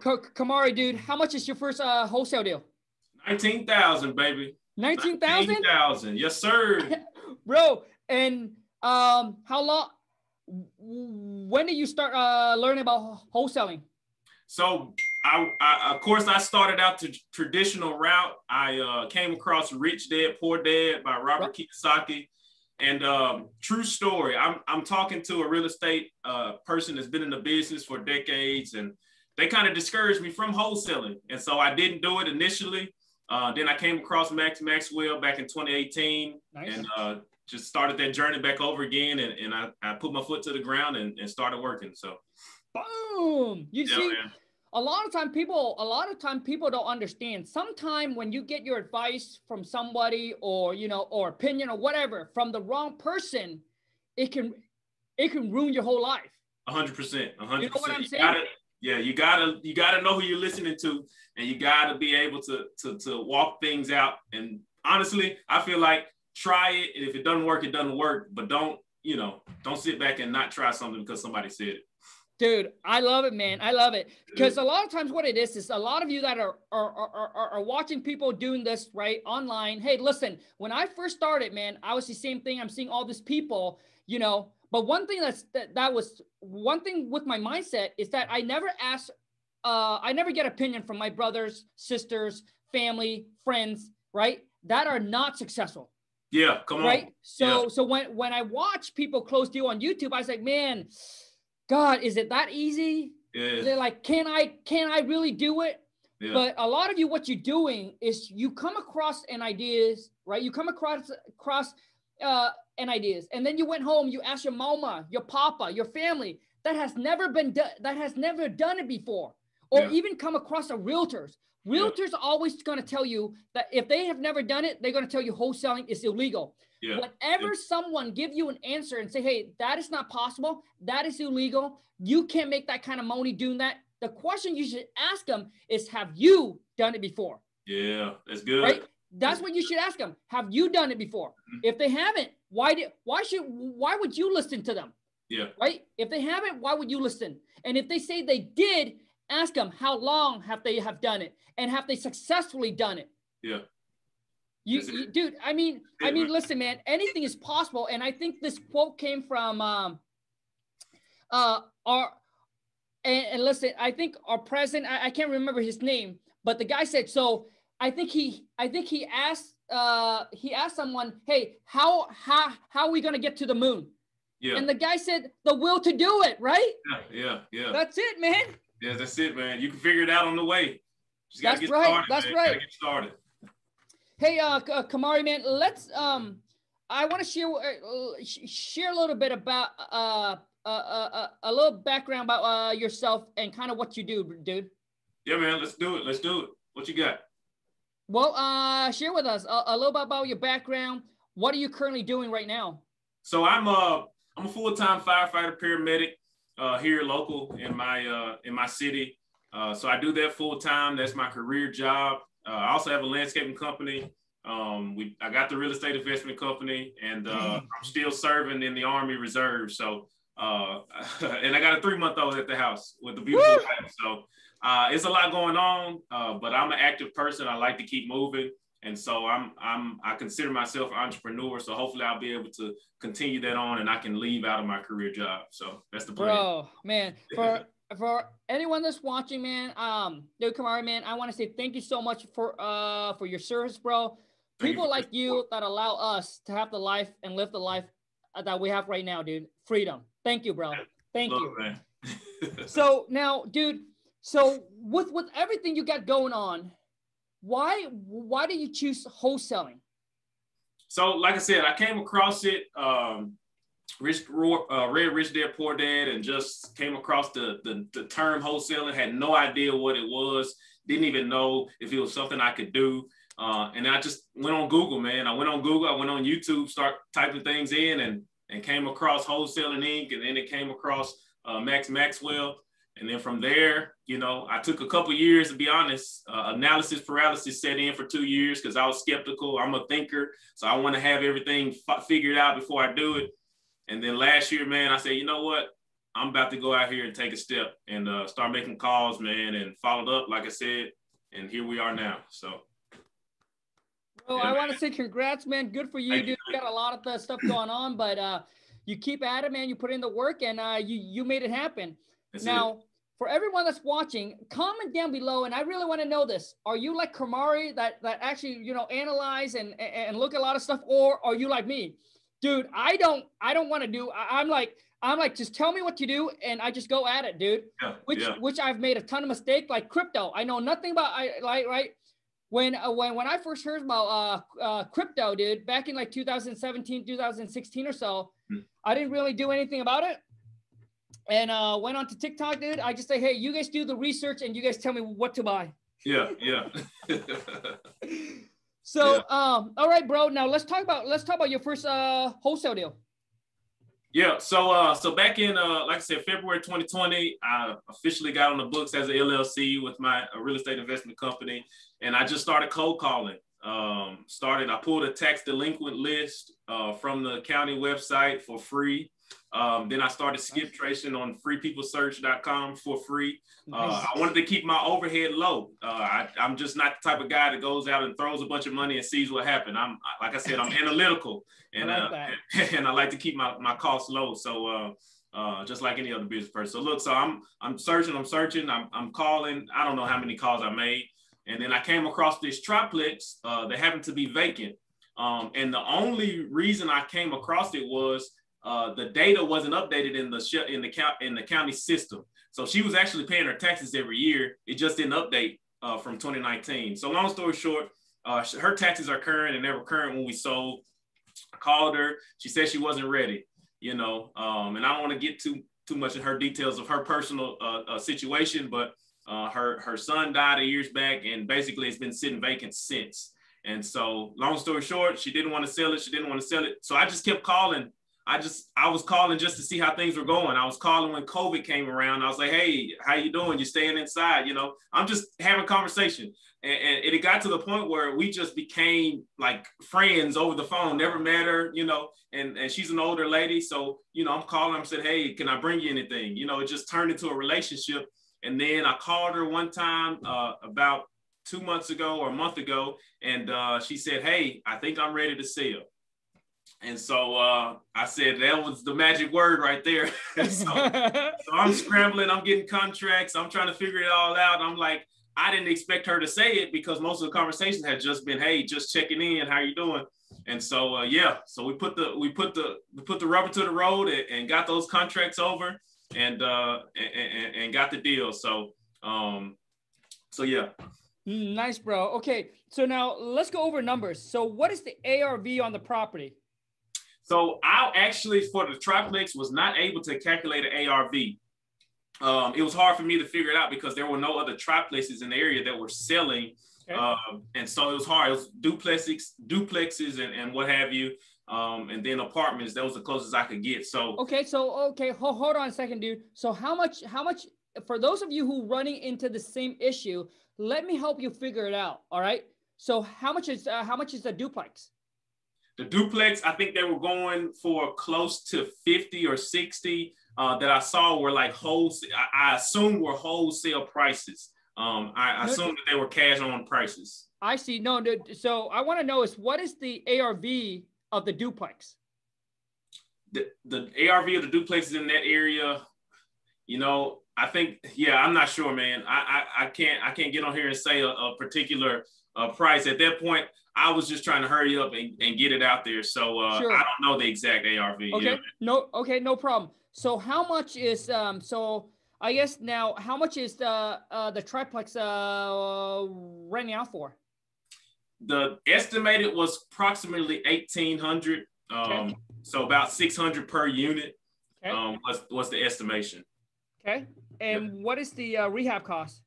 Kamari, dude, how much is your first uh, wholesale deal? Nineteen thousand, baby. Nineteen thousand. Nineteen thousand, yes, sir. Bro, and um, how long? When did you start uh, learning about wholesaling? So I, I, of course I started out the traditional route. I uh, came across Rich Dad Poor Dad by Robert Kiyosaki. And um, true story, I'm, I'm talking to a real estate uh, person that's been in the business for decades, and they kind of discouraged me from wholesaling. And so I didn't do it initially. Uh, then I came across Max Maxwell back in 2018 nice. and uh, just started that journey back over again. And, and I, I put my foot to the ground and, and started working. So, boom. You yeah, see, man a lot of time people a lot of time people don't understand sometime when you get your advice from somebody or you know or opinion or whatever from the wrong person it can it can ruin your whole life 100% 100% you know what I'm saying? Yeah you gotta you gotta know who you're listening to and you gotta be able to to to walk things out and honestly i feel like try it and if it doesn't work it doesn't work but don't you know don't sit back and not try something because somebody said it Dude, I love it, man. I love it because a lot of times what it is is a lot of you that are are, are are are watching people doing this right online. Hey, listen, when I first started, man, I was the same thing. I'm seeing all these people, you know. But one thing that's that, that was one thing with my mindset is that I never ask, uh, I never get opinion from my brothers, sisters, family, friends, right, that are not successful. Yeah, come on. Right. So yeah. so when when I watch people close deal on YouTube, I was like, man God, is it that easy? Yeah. It like, can I, can I really do it? Yeah. But a lot of you, what you're doing is you come across an ideas, right? You come across across uh, an ideas, and then you went home. You asked your mama, your papa, your family that has never been done, that has never done it before, or yeah. even come across a realtors. Realtors yeah. always going to tell you that if they have never done it, they're going to tell you wholesaling is illegal. Yeah. Whenever someone give you an answer and say, "Hey, that is not possible. That is illegal. You can't make that kind of money doing that." The question you should ask them is, "Have you done it before?" Yeah, that's good. Right? That's what you should ask them. Have you done it before? Mm-hmm. If they haven't, why did why should why would you listen to them? Yeah. Right? If they haven't, why would you listen? And if they say they did, ask them how long have they have done it and have they successfully done it? Yeah. You, you, dude, I mean, I mean, listen, man, anything is possible. And I think this quote came from um, uh, our, and, and listen, I think our president, I, I, can't remember his name, but the guy said, so I think he, I think he asked, uh, he asked someone, hey, how, how, how are we going to get to the moon? Yeah. And the guy said, the will to do it, right? Yeah, yeah, yeah. That's it, man. Yeah, that's it, man. You can figure it out on the way. Just gotta that's get right. started. That's man. right. Get started. Hey, uh, uh, Kamari, man, let's. Um, I want to share uh, share a little bit about uh, uh, uh, a little background about uh, yourself and kind of what you do, dude. Yeah, man, let's do it. Let's do it. What you got? Well, uh, share with us a, a little bit about your background. What are you currently doing right now? So I'm uh I'm a full time firefighter paramedic uh, here local in my uh, in my city. Uh, so I do that full time. That's my career job. Uh, I also have a landscaping company. Um, we I got the real estate investment company, and uh, mm. I'm still serving in the Army Reserve. So uh, and I got a three month old at the house with the beautiful wife. So uh, it's a lot going on, uh, but I'm an active person. I like to keep moving, and so I'm I'm I consider myself an entrepreneur. So hopefully I'll be able to continue that on, and I can leave out of my career job. So that's the plan. Bro, man, for for anyone that's watching, man, um, dude Kamari, man, I want to say thank you so much for uh for your service, bro. People you like you that allow us to have the life and live the life that we have right now, dude. Freedom. Thank you, bro. Thank Love you. so now, dude, so with with everything you got going on, why why did you choose wholesaling? So, like I said, I came across it. Um, Rich, uh, read Rich Dad Poor Dad and just came across the, the, the term wholesaling, had no idea what it was, didn't even know if it was something I could do. Uh, and I just went on Google, man. I went on Google, I went on YouTube, start typing things in and, and came across Wholesaling Inc. And then it came across uh, Max Maxwell. And then from there, you know, I took a couple years to be honest. Uh, analysis paralysis set in for two years because I was skeptical. I'm a thinker, so I want to have everything f- figured out before I do it. And then last year, man, I said, you know what? I'm about to go out here and take a step and uh, start making calls, man, and followed up, like I said, and here we are now. So. Well, yeah, I want to say congrats, man. Good for you, Thank dude. You got a lot of the stuff going on, but uh, you keep at it, man. You put in the work, and uh, you you made it happen. That's now. For everyone that's watching, comment down below, and I really want to know this: Are you like Kamari that that actually you know analyze and and look at a lot of stuff, or are you like me, dude? I don't I don't want to do. I, I'm like I'm like, just tell me what to do, and I just go at it, dude. Yeah, which yeah. which I've made a ton of mistake, like crypto. I know nothing about I like right. When uh, when when I first heard about uh, uh crypto, dude, back in like 2017, 2016 or so, hmm. I didn't really do anything about it. And uh went on to TikTok, dude. I just say, hey, you guys do the research and you guys tell me what to buy. Yeah, yeah. so yeah. um, all right, bro. Now let's talk about let's talk about your first uh wholesale deal. Yeah, so uh, so back in uh, like I said, February 2020, I officially got on the books as an LLC with my real estate investment company, and I just started cold calling. Um, started, I pulled a tax delinquent list uh, from the county website for free. Um, then I started skip tracing on freepeoplesearch.com for free. Uh, I wanted to keep my overhead low. Uh, I, am just not the type of guy that goes out and throws a bunch of money and sees what happened. I'm like I said, I'm analytical and I like uh, and I like to keep my, my costs low. So uh, uh, just like any other business person. So look, so I'm I'm searching, I'm searching, I'm, I'm calling. I don't know how many calls I made, and then I came across this triplex uh, that happened to be vacant. Um, and the only reason I came across it was uh, the data wasn't updated in the in the count in the county system. So she was actually paying her taxes every year. It just didn't update uh, from 2019. So long story short, uh, her taxes are current and they were current when we sold. I called her. She said she wasn't ready. You know, um, and I don't want to get too too much in her details of her personal uh, uh, situation, but uh, her her son died years back, and basically it's been sitting vacant since. And so, long story short, she didn't want to sell it. She didn't want to sell it. So I just kept calling I just I was calling just to see how things were going. I was calling when COVID came around. I was like, "Hey, how you doing? You staying inside?" You know, I'm just having conversation, and, and, it got to the point where we just became like friends over the phone. Never met her, you know, and and she's an older lady, so you know, I'm calling. I said, "Hey, can I bring you anything?" You know, it just turned into a relationship. And then I called her one time uh, about two months ago or a month ago, and uh, she said, "Hey, I think I'm ready to sell." And so uh, I said that was the magic word right there. so, so, I'm scrambling, I'm getting contracts, I'm trying to figure it all out. I'm like, I didn't expect her to say it because most of the conversations had just been, "Hey, just checking in, how you doing?" And so uh, yeah, so we put the we put the we put the rubber to the road and, and got those contracts over and uh and, and got the deal. So um so yeah. Nice, bro. Okay, so now let's go over numbers. So what is the ARV on the property? So I actually, for the triplex, was not able to calculate an ARV. Um, it was hard for me to figure it out because there were no other triplexes in the area that were selling. Okay. Um, and so it was hard. It was duplexes, duplexes and, and what have you. Um, and then apartments, that was the closest I could get. So okay, so okay, hold, hold on a second, dude. So how much, how much for those of you who running into the same issue, let me help you figure it out. All right. So how much is uh, how much is a duplex? The duplex, I think they were going for close to 50 or 60 uh, that I saw were like wholesale. I, I assume were wholesale prices. Um, I, I assume that they were cash on prices. I see. No, no so I want to know is what is the ARV of the duplex? The, the ARV of the duplex is in that area. You know, I think, yeah, I'm not sure, man. I, I, I can't I can't get on here and say a, a particular uh, price. At that point, I was just trying to hurry up and, and get it out there. So uh, sure. I don't know the exact ARV. Okay. Yeah. No. Okay. No problem. So how much is um? So I guess now how much is the uh, the triplex uh renting out for? The estimated was approximately eighteen hundred. Um, okay. so about six hundred per unit. Okay. Um, what's what's the estimation? Okay. And yep. what is the uh, rehab cost?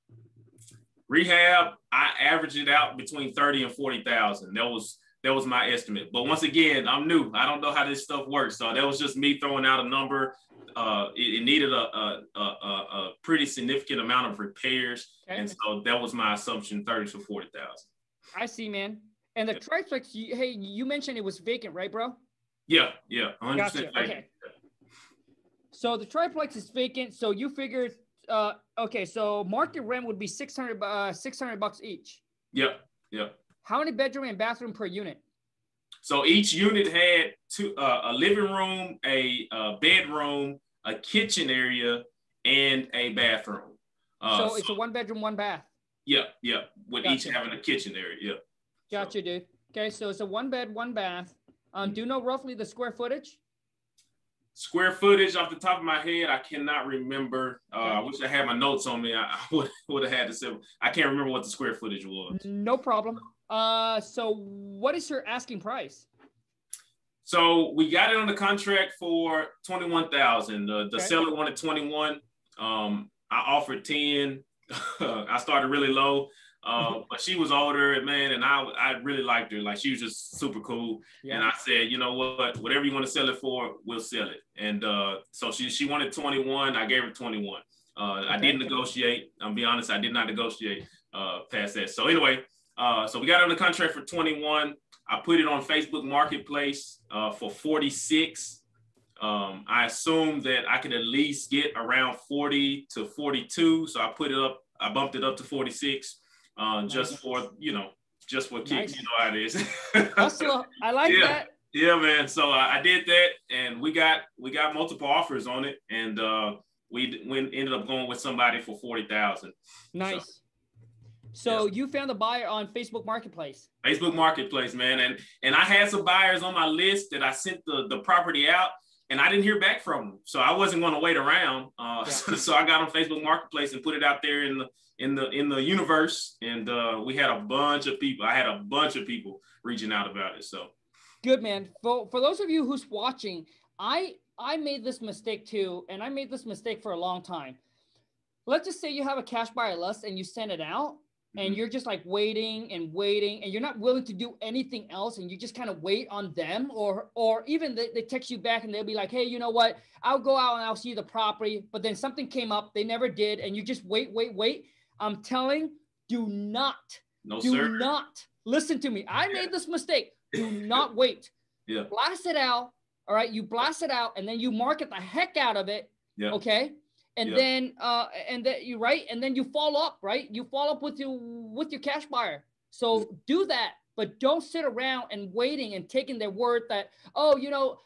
Rehab, I averaged it out between 30 and 40,000. That was that was my estimate. But once again, I'm new. I don't know how this stuff works. So that was just me throwing out a number. Uh, it, it needed a, a, a, a, pretty significant amount of repairs. Okay. And so that was my assumption, 30 to 40,000. I see, man. And the yeah. triplex, you, hey, you mentioned it was vacant, right, bro? Yeah, yeah, 100% gotcha. vacant. Okay. So the triplex is vacant. So you figured, uh, okay, so market rent would be 600, uh, 600 bucks each. Yep. Yep. How many bedroom and bathroom per unit? So each unit had two, uh, a living room, a, a, bedroom, a kitchen area, and a bathroom. Uh, so it's so, a one bedroom, one bath. Yep, yep. With gotcha. each having a kitchen area. Yep. Gotcha, so. dude. Okay, so it's a one bed, one bath. Um, do you know roughly the square footage? Square footage off the top of my head, I cannot remember. Uh, I wish I had my notes on me. I, would, would have had to say. I can't remember what the square footage was. No problem. Uh, so what is your asking price? So we got it on the contract for twenty one thousand. The, the okay. seller wanted twenty one. Um, I offered ten. I started really low. Uh, but she was older, man, and I I really liked her. Like she was just super cool. Yeah. And I said, you know what, whatever you want to sell it for, we'll sell it. And uh, so she she wanted 21. I gave her 21. Uh, okay. I didn't negotiate. I'm be honest, I did not negotiate uh, past that. So anyway, uh, so we got on the contract for 21. I put it on Facebook Marketplace uh, for 46. Um, I assumed that I could at least get around 40 to 42. So I put it up, I bumped it up to 46 uh, just for you know, just for kicks. Nice. You know how it is. Hustle. I like yeah. that. Yeah, man. So uh, I did that, and we got we got multiple offers on it, and uh, we we ended up going with somebody for forty thousand. Nice. So, so yes. you found a buyer on Facebook Marketplace. Facebook Marketplace, man, and and I had some buyers on my list that I sent the the property out, and I didn't hear back from them, so I wasn't going to wait around. Uh, yeah. so, so, I got on Facebook Marketplace and put it out there in the in the in the universe, and uh, we had a bunch of people. I had a bunch of people reaching out about it. So good, man. For for those of you who's watching, I I made this mistake too, and I made this mistake for a long time. Let's just say you have a cash buyer list and you send it out, and mm-hmm. you're just like waiting and waiting and you're not willing to do anything else and you just kind of wait on them or or even they, they text you back and they'll be like hey you know what i'll go out and i'll see the property but then something came up they never did and you just wait wait wait I'm telling, do not, no, do sir. not listen to me. I made this mistake. Do not wait. Yeah. Blast it out. All right. You blast it out and then you market the heck out of it. Yeah. Okay. And yeah. then uh and that you right and then you follow up, right? You follow up with your with your cash buyer. So do that, but don't sit around and waiting and taking their word that, oh, you know,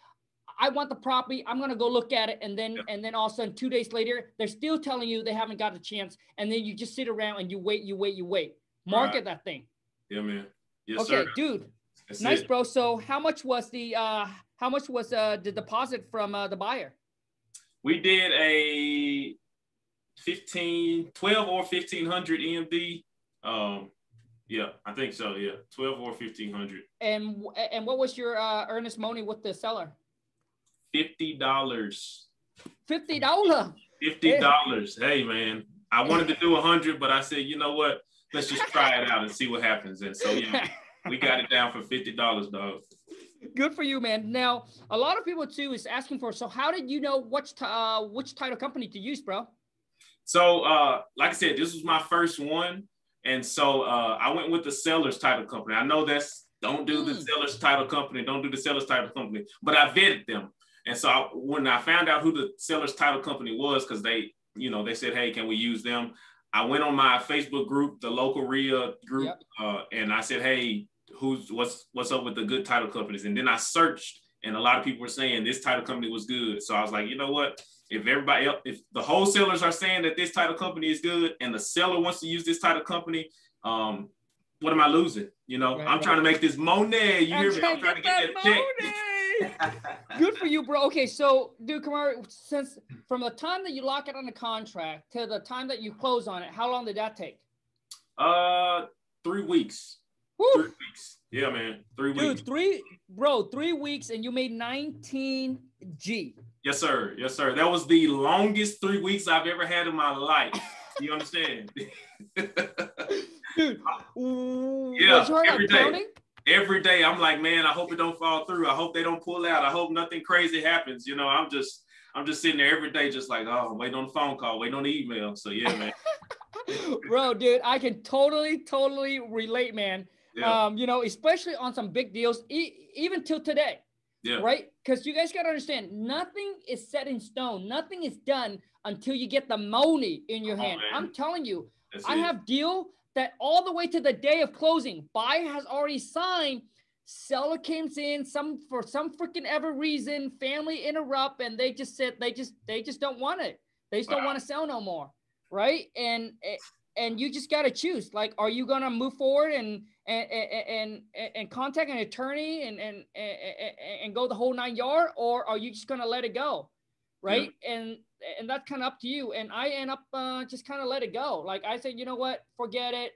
I want the property. I'm gonna go look at it, and then and then all of a sudden, two days later, they're still telling you they haven't got a chance, and then you just sit around and you wait, you wait, you wait. Market right. that thing. Yeah, man. Yes, okay, sir. dude. That's nice, it. bro. So, how much was the uh how much was uh the deposit from uh, the buyer? We did a 15, 12 or 1500 EMD. Um, yeah, I think so. Yeah, 12 or 1500. And and what was your uh, earnest money with the seller? fifty dollars. Fifty dollars. Fifty dollars. Hey man, I wanted to do a hundred, but I said, you know what? Let's just try it out and see what happens. And so yeah, we got it down for fifty dollars, dog. Good for you, man. Now, a lot of people too is asking for. So, how did you know which uh, which title company to use, bro? So, uh, like I said, this was my first one, and so uh, I went with the seller's title company. I know that's don't do the hmm. seller's title company, don't do the seller's title company, but I vetted them. And so I, when I found out who the seller's title company was, because they, you know, they said, hey, can we use them? I went on my Facebook group, the local RIA group, yep. uh, and I said, hey, who's what's what's up with the good title companies? And then I searched, and a lot of people were saying this title company was good. So I was like, you know what? If everybody else, if the wholesalers are saying that this title company is good, and the seller wants to use this title company, um, what am I losing? You know, right, I'm right. trying to make this money. You hear me? I'm trying to get that check. Good for you, bro. Okay, so dude, Kamari, since from the time that you lock it on the contract to the time that you close on it, how long did that take? Uh, three weeks. Woo. Three weeks. Yeah, man. Three dude, weeks. three, bro, three weeks, and you made 19 G. Yes, sir. Yes, sir. That was the longest three weeks I've ever had in my life. You understand? dude. Yeah. Every day. Counting? every day I'm like, man, I hope it don't fall through. I hope they don't pull out. I hope nothing crazy happens. You know, I'm just I'm just sitting there every day, just like, oh, waiting on the phone call, waiting on the email. So yeah, man. Bro, dude, I can totally, totally relate, man. Yeah. Um, you know, especially on some big deals, e- even till today. Yeah. Right. because you guys got to understand, nothing is set in stone. Nothing is done until you get the money in your hand. I'm telling you, That's I it. have deal that all the way to the day of closing, buyer has already signed. Seller comes in some for some freaking ever reason, family interrupt, and they just said they just they just don't want it. They just wow. don't want to sell no more, right? And and you just got to choose. Like, are you gonna move forward and and and and, and contact an attorney and, and and and go the whole nine yard, or are you just gonna let it go, right? Yeah. And and that's kind of up to you. And I end up uh, just kind of let it go. Like I said, you know what, forget it.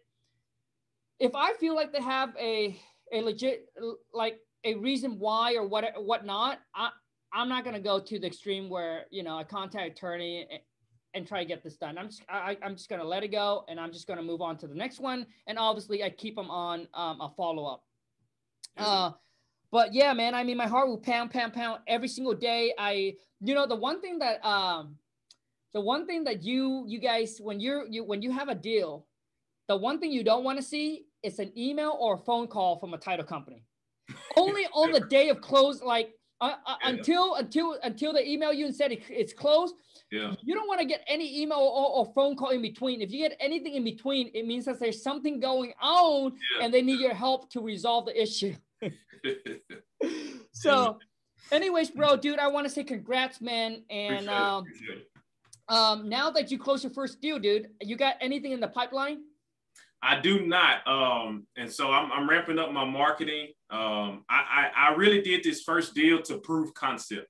If I feel like they have a a legit like a reason why or what whatnot, I I'm not gonna go to the extreme where you know I contact attorney and, try to get this done. I'm just I, I'm just gonna let it go and I'm just gonna move on to the next one. And obviously I keep them on um, a follow up. Uh, but yeah, man, I mean, my heart will pound, pound, pound every single day. I, you know, the one thing that, um, the one thing that you, you guys, when you're, you, when you have a deal, the one thing you don't want to see is an email or a phone call from a title company. Only on the day of close, like uh, uh, yeah. until, until, until they email you and said it, it's closed. Yeah. You don't want to get any email or, or, phone call in between. If you get anything in between, it means that there's something going on yeah. and they need your help to resolve the issue. so, anyways, bro, dude, I want to say congrats, man. And um, um, now that you close your first deal, dude, you got anything in the pipeline? I do not. Um, and so I'm, I'm ramping up my marketing. Um, I, I, I really did this first deal to prove concept.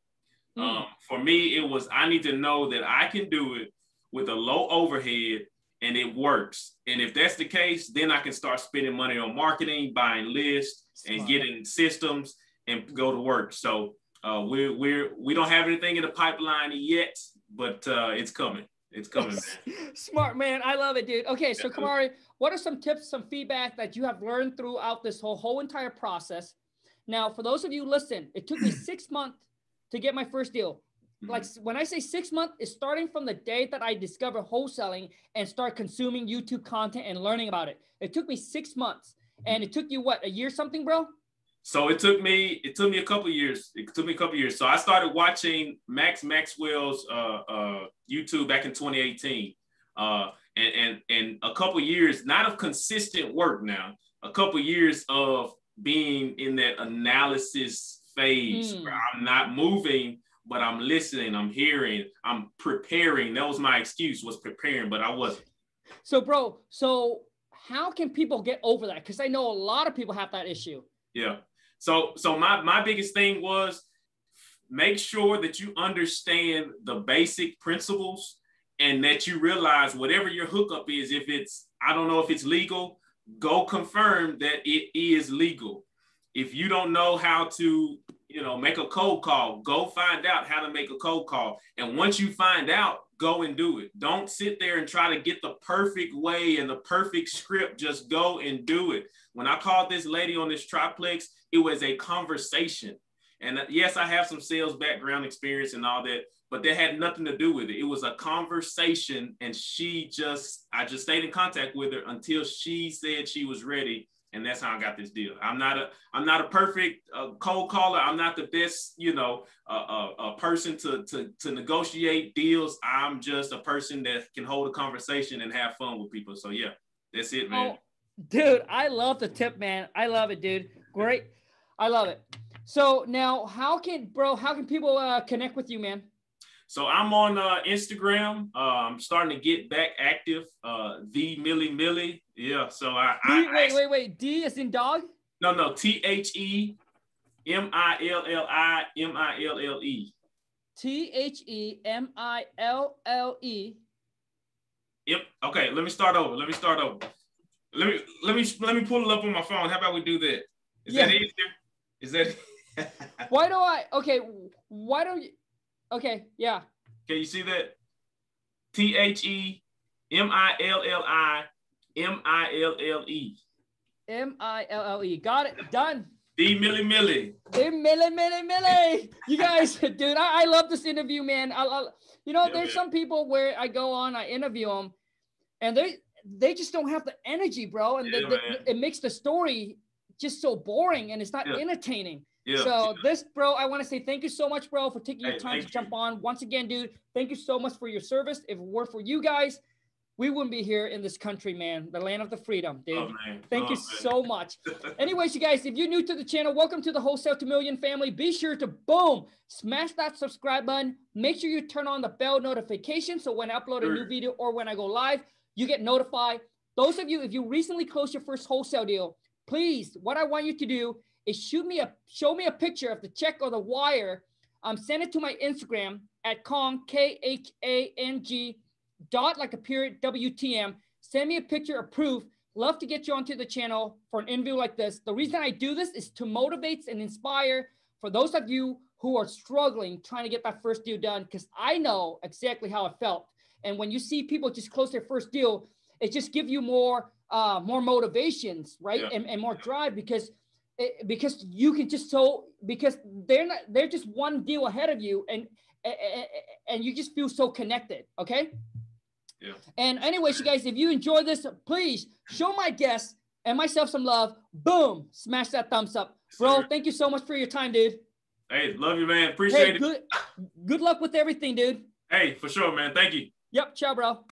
Mm. Um, for me, it was I need to know that I can do it with a low overhead and it works. And if that's the case, then I can start spending money on marketing, buying lists, and getting systems and go to work. So uh, we're we're we don't have anything in the pipeline yet, but uh, it's coming. It's coming, man. Smart man, I love it, dude. Okay, so Kamari, what are some tips, some feedback that you have learned throughout this whole whole entire process? Now, for those of you listen, it took me six months to get my first deal. Mm-hmm. Like when I say six months, it's starting from the day that I discovered wholesaling and start consuming YouTube content and learning about it. It took me six months. And it took you what a year something, bro? So it took me it took me a couple years. It took me a couple years. So I started watching Max Maxwell's uh, uh, YouTube back in 2018, uh, and and and a couple years, not of consistent work now, a couple years of being in that analysis phase mm. where I'm not moving, but I'm listening, I'm hearing, I'm preparing. That was my excuse was preparing, but I wasn't. So, bro, so how can people get over that? Because I know a lot of people have that issue. Yeah. So so my my biggest thing was make sure that you understand the basic principles and that you realize whatever your hookup is, if it's I don't know if it's legal, go confirm that it is legal. If you don't know how to, you know, make a cold call, go find out how to make a cold call. And once you find out, go and do it. Don't sit there and try to get the perfect way and the perfect script. Just go and do it. When I called this lady on this triplex, it was a conversation. And uh, yes, I have some sales background experience and all that, but that had nothing to do with it. It was a conversation. And she just, I just stayed in contact with her until she said she was ready and that's how I got this deal. I'm not a I'm not a perfect uh, cold caller. I'm not the best, you know, a uh, uh, person to to to negotiate deals. I'm just a person that can hold a conversation and have fun with people. So yeah, that's it, man. Oh, dude, I love the tip, man. I love it, dude. Great, I love it. So now, how can bro? How can people uh, connect with you, man? So I'm on uh, Instagram. Uh, I'm starting to get back active. Uh, the Millie Millie. Yeah. So I, D, I wait, wait, wait. D is in dog. No, no. T H E M I L L I M I L L E. T H E M I L L E. Yep. Okay. Let me start over. Let me start over. Let me let me let me pull it up on my phone. How about we do that? Is yeah. that easier? Is that? why do I? Okay. Why don't you? Okay, yeah. Can you see that? T H E M I L L I M I L L E. M I L L E. Got it. Done. D Millie Millie. D Millie Millie Millie. You guys, dude, I, I love this interview, man. I, I you know, yeah, there's man. some people where I go on, I interview them, and they they just don't have the energy, bro, and yeah, the, the, it makes the story just so boring and it's not yeah. entertaining. Yeah. So this, bro, I want to say thank you so much, bro, for taking hey, your time to you. jump on. Once again, dude, thank you so much for your service. If it weren't for you guys, we wouldn't be here in this country, man. The land of the freedom, dude. Oh, Thank oh, you man. so much. Anyways, you guys, if you're new to the channel, welcome to the Wholesale to Million family. Be sure to boom, smash that subscribe button. Make sure you turn on the bell notification so when I upload a new video or when I go live, you get notified. Those of you, if you recently closed your first wholesale deal, please, what I want you to do is shoot me a show me a picture of the check or the wire. Um, send it to my Instagram at Khang K H A N G dot like a period WTM. Send me a picture of proof. Love to get you onto the channel for an interview like this. The reason I do this is to motivate and inspire for those of you who are struggling trying to get that first deal done because I know exactly how it felt. And when you see people just close their first deal, it just give you more uh, more motivations, right, yeah. and, and more drive because it, because you can just so because they're not they're just one deal ahead of you and eh, eh, and you just feel so connected. Okay. Yeah. And anyways, you guys, if you enjoy this, please show my guests and myself some love. Boom, smash that thumbs up, bro. Thank you so much for your time, dude. Hey, love you, man. Appreciate hey, it. Good, good luck with everything, dude. Hey, for sure, man. Thank you. Yep. Ciao, bro.